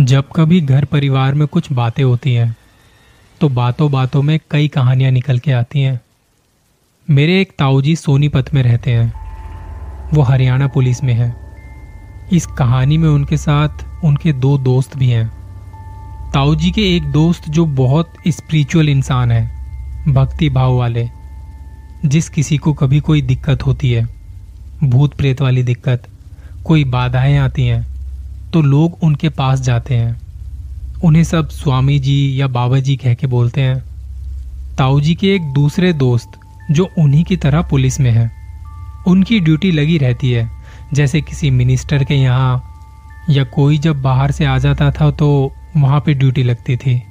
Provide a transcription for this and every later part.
जब कभी घर परिवार में कुछ बातें होती हैं तो बातों बातों में कई कहानियाँ निकल के आती हैं। मेरे एक ताऊजी सोनीपत में रहते हैं। वो हरियाणा पुलिस में है। इस कहानी में उनके साथ उनके दो दोस्त भी हैं। ताऊजी के एक दोस्त जो बहुत स्पिरिचुअल इंसान है, भक्ति भाव वाले, जिस किसी को कभी कोई दिक्कत होती है, भूत प्रेत वाली दिक्कत, कोई बाधाएँ आती हैं तो लोग उनके पास जाते हैं। उन्हें सब स्वामी जी या बाबा जी कह के बोलते हैं, ताऊ जी के एक दूसरे दोस्त, जो उन्हीं की तरह पुलिस में है, उनकी ड्यूटी लगी रहती है। जैसे किसी मिनिस्टर के यहाँ, या कोई जब बाहर से आ जाता था तो वहाँ पे ड्यूटी लगती थी।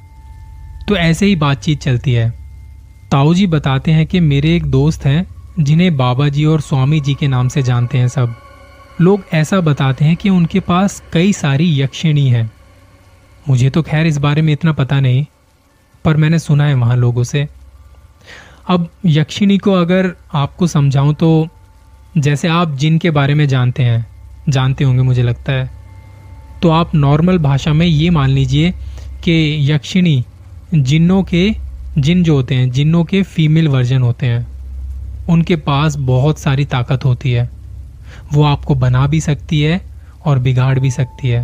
तो ऐसे ही बातचीत चलती है। ताऊ जी बताते हैं कि मेरे एक दोस्त हैं, जिन्हें बाबा जी और स्वामी जी के नाम से जानते हैं सब। लोग ऐसा बताते हैं कि उनके पास कई सारी यक्षिणी हैं। मुझे तो खैर इस बारे में इतना पता नहीं, पर मैंने सुना है वहाँ लोगों से। अब यक्षिणी को अगर आपको समझाऊं तो जैसे आप जिन के बारे में जानते हैं, जानते होंगे मुझे लगता है तो आप नॉर्मल भाषा में ये मान लीजिए कि यक्षिणी जिन्नों के, जिन जो होते हैं, जिन्नों के फीमेल वर्जन होते हैं, उनके पास बहुत सारी ताकत होती है। वो आपको बना भी सकती है और बिगाड़ भी सकती है।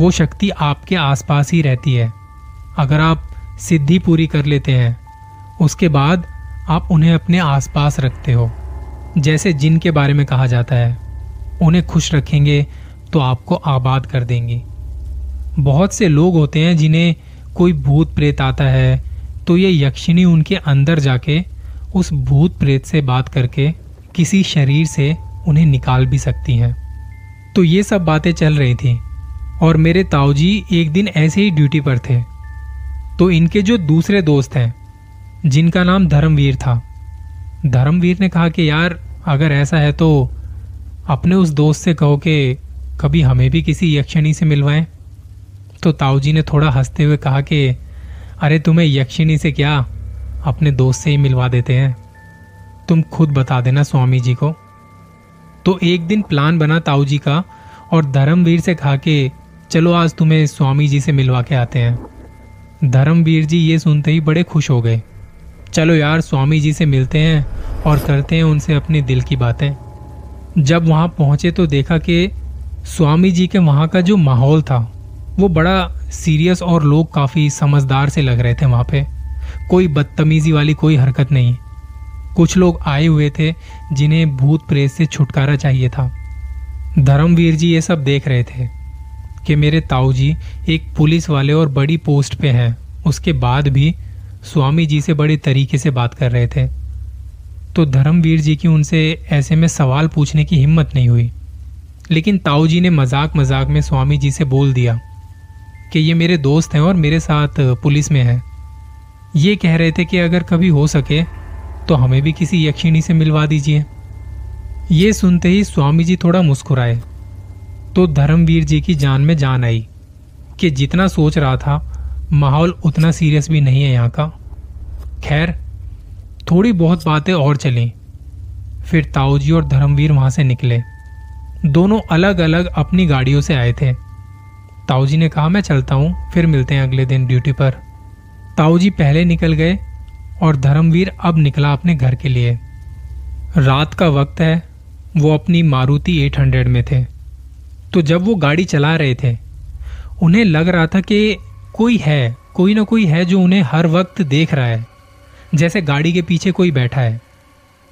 वो शक्ति आपके आसपास ही रहती है। अगर आप सिद्धि पूरी कर लेते हैं, उसके बाद आप उन्हें अपने आसपास रखते हो। जैसे जिन के बारे में कहा जाता है, उन्हें खुश रखेंगे तो आपको आबाद कर देंगी। बहुत से लोग होते हैं जिन्हें कोई भूत प्रेत आता है तो ये यक्षिणी उनके अंदर जाके उस भूत प्रेत से बात करके किसी शरीर से उन्हें निकाल भी सकती हैं। तो ये सब बातें चल रही थी, और मेरे ताऊजी एक दिन ऐसे ही ड्यूटी पर थे। तो इनके जो दूसरे दोस्त हैं, जिनका नाम धर्मवीर था, धर्मवीर ने कहा कि यार, अगर ऐसा है तो अपने उस दोस्त से कहो कि कभी हमें भी किसी यक्षिणी से मिलवाएँ। तो ताऊजी ने थोड़ा हँसते हुए कहा कि, अरे तुम्हें यक्षिणी से क्या? अपने दोस्त से ही मिलवा देते हैं। तुम खुद बता देना स्वामी जी को। तो एक दिन प्लान बना ताऊ जी का और धर्मवीर से कहा कि, चलो आज तुम्हें स्वामी जी से मिलवा के आते हैं। धर्मवीर जी ये सुनते ही बड़े खुश हो गए। चलो यार, स्वामी जी से मिलते हैं और करते हैं उनसे अपने दिल की बातें। जब वहाँ पहुँचे तो देखा कि स्वामी जी के वहाँ का जो माहौल था, वो बड़ा सीरियस और लोग काफ़ी समझदार से लग रहे थे वहाँ पे। कोई बदतमीजी वाली कोई हरकत नहीं। कुछ लोग आए हुए थे जिन्हें भूत प्रेत से छुटकारा चाहिए था। धर्मवीर जी ये सब देख रहे थे कि मेरे ताऊ जी एक पुलिस वाले और बड़ी पोस्ट पे हैं। उसके बाद भी स्वामी जी से बड़े तरीके से बात कर रहे थे। तो धर्मवीर जी की उनसे ऐसे में सवाल पूछने की हिम्मत नहीं हुई। लेकिन ताऊ जी ने मज़ाक मज़ाक में स्वामी जी से बोल दिया कि ये मेरे दोस्त हैं और मेरे साथ पुलिस में हैं। ये कह रहे थे कि अगर कभी हो सके तो हमें भी किसी यक्षिणी से मिलवा दीजिए। ये सुनते ही स्वामी जी थोड़ा मुस्कुराए। तो धर्मवीर जी की जान में जान आई कि जितना सोच रहा था, माहौल उतना सीरियस भी नहीं है यहाँ का। खैर, थोड़ी बहुत बातें और चली। फिर ताऊजी और धर्मवीर वहाँ से निकले। दोनों अलग अलग अपनी गाड़ियों से आए थे। ताऊजी ने कहा, मैं चलता हूँ, फिर मिलते हैं अगले दिन ड्यूटी पर। ताऊजी पहले निकल गए और धर्मवीर अब निकला अपने घर के लिए। रात का वक्त है, वो अपनी मारुति 800 में थे। तो जब वो गाड़ी चला रहे थे, उन्हें लग रहा था कि कोई है, कोई ना कोई है जो उन्हें हर वक्त देख रहा है, जैसे गाड़ी के पीछे कोई बैठा है।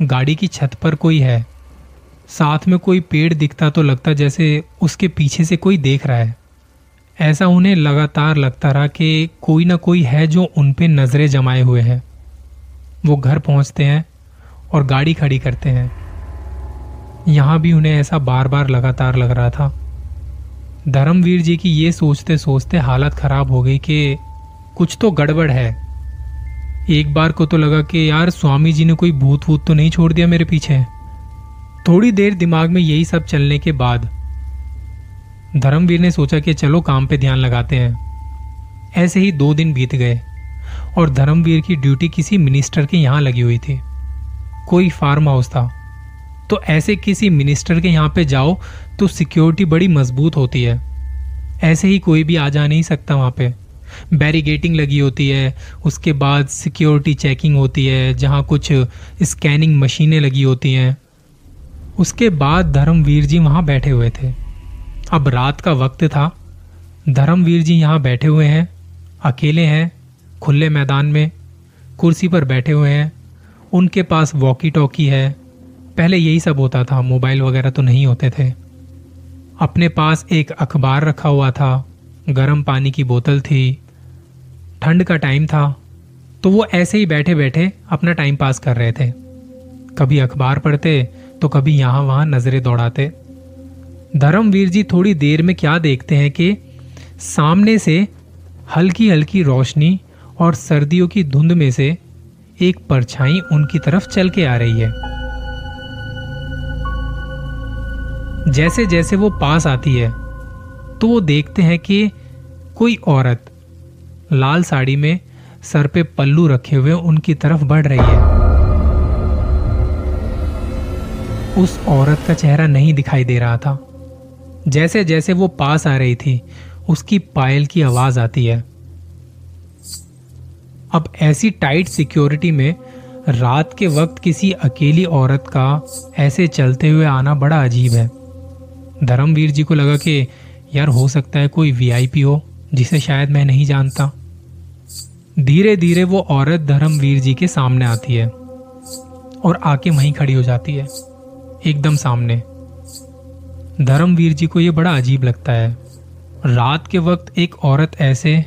गाड़ी की छत पर कोई है, साथ में कोई पेड़ दिखता तो लगता जैसे उसके पीछे से कोई देख रहा है। ऐसा उन्हें लगातार लगता रहा कि कोई ना कोई है जो उन पे नज़रें जमाए हुए है। वो घर पहुँचते हैं और गाड़ी खड़ी करते हैं। यहाँ भी उन्हें ऐसा बार बार लगातार लग रहा था। धर्मवीर जी की ये सोचते सोचते हालत खराब हो गई कि कुछ तो गड़बड़ है। एक बार को तो लगा कि यार स्वामी जी ने कोई भूत वूत तो नहीं छोड़ दिया मेरे पीछे। थोड़ी देर दिमाग में यही सब चलने के बाद धर्मवीर ने सोचा कि चलो काम पे ध्यान लगाते हैं। ऐसे ही दो दिन बीत गए। और धर्मवीर की ड्यूटी किसी मिनिस्टर के यहाँ लगी हुई थी। कोई फार्म हाउस था। तो ऐसे किसी मिनिस्टर के यहाँ पे जाओ तो सिक्योरिटी बड़ी मज़बूत होती है। ऐसे ही कोई भी आ जा नहीं सकता वहाँ पे। बैरिगेटिंग लगी होती है, उसके बाद सिक्योरिटी चेकिंग होती है, जहाँ कुछ स्कैनिंग मशीनें लगी होती हैं। उसके बाद धर्मवीर जी वहाँ बैठे हुए थे। अब रात का वक्त था। धर्मवीर जी यहाँ बैठे हुए हैं, अकेले हैं। खुले मैदान में कुर्सी पर बैठे हुए हैं। उनके पास वॉकी टॉकी है। पहले यही सब होता था, मोबाइल वगैरह तो नहीं होते थे। अपने पास एक अखबार रखा हुआ था। गर्म पानी की बोतल थी। ठंड का टाइम था। तो वो ऐसे ही बैठे बैठे अपना टाइम पास कर रहे थे। कभी अखबार पढ़ते तो कभी यहाँ वहाँ नज़रें दौड़ाते। धर्मवीर जी थोड़ी देर में क्या देखते हैं कि सामने से हल्की हल्की रोशनी और सर्दियों की धुंध में से एक परछाई उनकी तरफ़ चल के आ रही है। जैसे जैसे वो पास आती है तो वो देखते हैं कि कोई औरत लाल साड़ी में सर पे पल्लू रखे हुए उनकी तरफ़ बढ़ रही है। उस औरत का चेहरा नहीं दिखाई दे रहा था। जैसे जैसे वो पास आ रही थी, उसकी पायल की आवाज़ आती है। अब ऐसी टाइट सिक्योरिटी में रात के वक्त किसी अकेली औरत का ऐसे चलते हुए आना बड़ा अजीब है। धर्मवीर जी को लगा कि यार हो सकता है कोई वीआईपी हो, जिसे शायद मैं नहीं जानता। धीरे धीरे वो औरत धर्मवीर जी के सामने आती है और आके वहीं खड़ी हो जाती है, एकदम सामने। धर्मवीर जी को यह बड़ा अजीब लगता है। रात के वक्त एक औरत ऐसे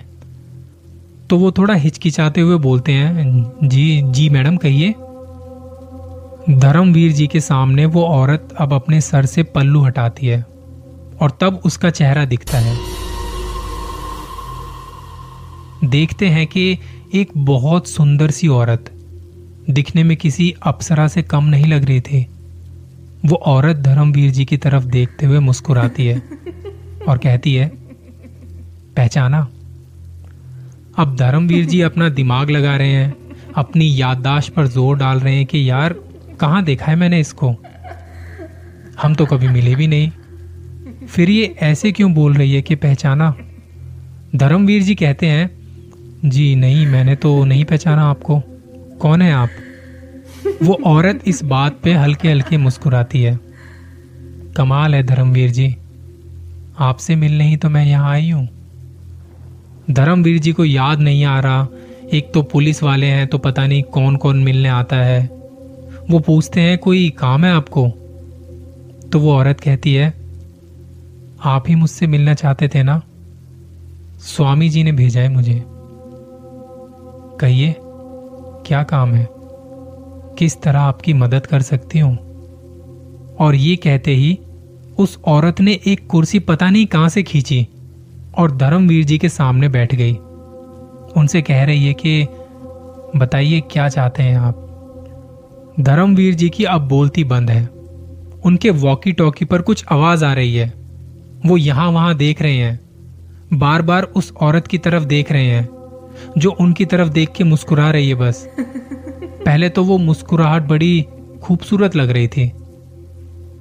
तो वो थोड़ा हिचकिचाते हुए बोलते हैं, जी जी मैडम, कहिए। धर्मवीर जी के सामने वो औरत अब अपने सर से पल्लू हटाती है और तब उसका चेहरा दिखता है। देखते हैं कि एक बहुत सुंदर सी औरत, दिखने में किसी अप्सरा से कम नहीं लग रही थी। वो औरत धर्मवीर जी की तरफ़ देखते हुए मुस्कुराती है और कहती है, पहचाना? अब धर्मवीर जी अपना दिमाग लगा रहे हैं, अपनी याददाश्त पर ज़ोर डाल रहे हैं कि यार, कहाँ देखा है मैंने इसको? हम तो कभी मिले भी नहीं। फिर ये ऐसे क्यों बोल रही है कि पहचाना? धर्मवीर जी कहते हैं, जी नहीं, मैंने तो नहीं पहचाना आपको। कौन है आप? वो औरत इस बात पे हल्के हल्के मुस्कुराती है। कमाल है धर्मवीर जी। आपसे मिलने ही तो मैं यहाँ आई हूँ। धर्मवीर जी को याद नहीं आ रहा। एक तो पुलिस वाले हैं तो पता नहीं कौन कौन मिलने आता है। वो पूछते हैं, कोई काम है आपको? तो वो औरत कहती है, आप ही मुझसे मिलना चाहते थे ना? स्वामी जी ने भेजा है मुझे। कहिए, क्या काम है? किस तरह आपकी मदद कर सकती हूँ? और ये कहते ही उस औरत ने एक कुर्सी पता नहीं कहाँ से खींची। और धर्मवीर जी के सामने बैठ गई। उनसे कह रही है कि बताइए क्या चाहते हैं आप? धर्मवीर जी की अब बोलती बंद है। उनके वॉकी टॉकी पर कुछ आवाज़ आ रही है। वो यहाँ वहाँ देख रहे हैं। बार बार उस औरत की तरफ़ देख रहे हैं जो उनकी तरफ़ देख के मुस्कुरा रही है बस। पहले तो वो मुस्कुराहट बड़ी खूबसूरत लग रही थी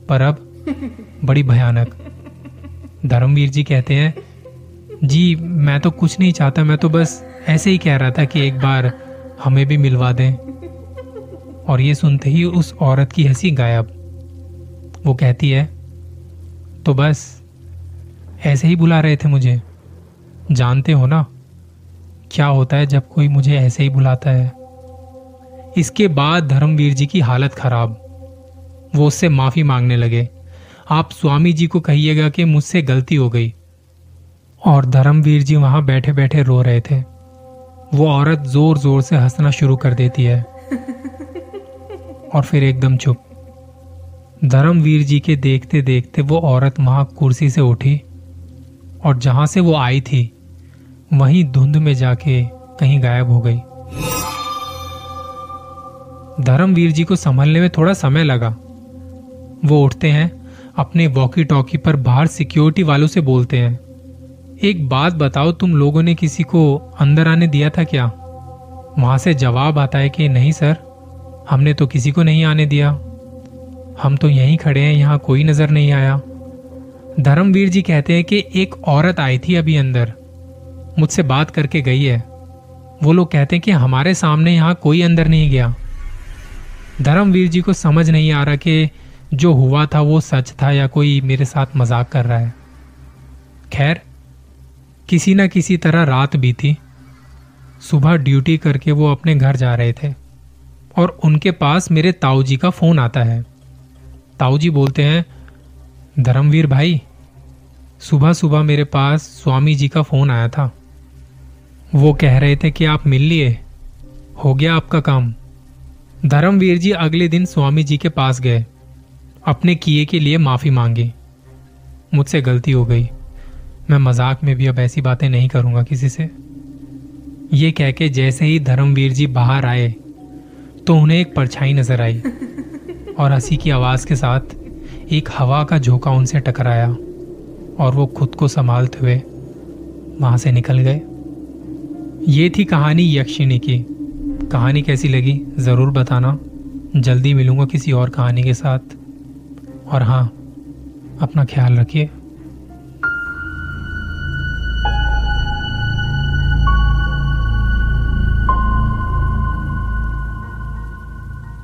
पर अब बड़ी भयानक। धर्मवीर जी कहते हैं जी, मैं तो कुछ नहीं चाहता, मैं तो बस ऐसे ही कह रहा था कि एक बार हमें भी मिलवा दें। और ये सुनते ही उस औरत की हँसी गायब। वो कहती है तो बस, ऐसे ही बुला रहे थे मुझे। जानते हो ना, क्या होता है जब कोई मुझे ऐसे ही बुलाता है? इसके बाद धर्मवीर जी की हालत खराब। वो उससे माफ़ी मांगने लगे। आप स्वामी जी को कहिएगा कि मुझसे गलती हो गई। और धर्मवीर जी वहाँ बैठे बैठे रो रहे थे। वो औरत ज़ोर ज़ोर से हंसना शुरू कर देती है। और फिर एकदम चुप। धर्मवीर जी के देखते देखते वो औरत वहाँ कुर्सी से उठी और जहाँ से वो आई थी वहीं धुंध में जाके कहीं गायब हो गई। धर्मवीर जी को संभलने में थोड़ा समय लगा। वो उठते हैं अपने वॉकी टॉकी पर बाहर सिक्योरिटी वालों से बोलते हैं। एक बात बताओ, तुम लोगों ने किसी को अंदर आने दिया था क्या? वहाँ से जवाब आता है कि नहीं, सर। हमने तो किसी को नहीं आने दिया। हम तो यहीं खड़े हैं, यहाँ कोई नज़र नहीं आया। धर्मवीर जी कहते हैं कि एक औरत आई थी अभी अंदर। मुझसे बात करके गई है। वो लोग कहते हैं कि हमारे सामने यहाँ कोई अंदर नहीं गया। धर्मवीर जी को समझ नहीं आ रहा कि जो हुआ था वो सच था या कोई मेरे साथ मज़ाक कर रहा है। खैर किसी ना किसी तरह रात बीती। सुबह ड्यूटी करके वो अपने घर जा रहे थे और उनके पास मेरे ताऊ जी का फ़ोन आता है। ताऊ जी बोलते हैं, धर्मवीर भाई, सुबह सुबह मेरे पास स्वामी जी का फ़ोन आया था। वो कह रहे थे कि आप मिल लिए, हो गया आपका काम। धर्मवीर जी अगले दिन स्वामी जी के पास गए, अपने किए के लिए माफ़ी मांगी। मुझसे गलती हो गई। मैं मज़ाक में भी अब ऐसी बातें नहीं करूँगा किसी से। ये कह के जैसे ही धर्मवीर जी बाहर आए तो उन्हें एक परछाई नज़र आई और हँसी की आवाज़ के साथ एक हवा का झोंका उनसे टकराया और वो खुद को संभालते हुए वहाँ से निकल गए। ये थी कहानी यक्षिणी की। कहानी कैसी लगी, ज़रूर बताना। जल्दी मिलूँगा किसी और कहानी के साथ। और हाँ अपना ख्याल रखिए।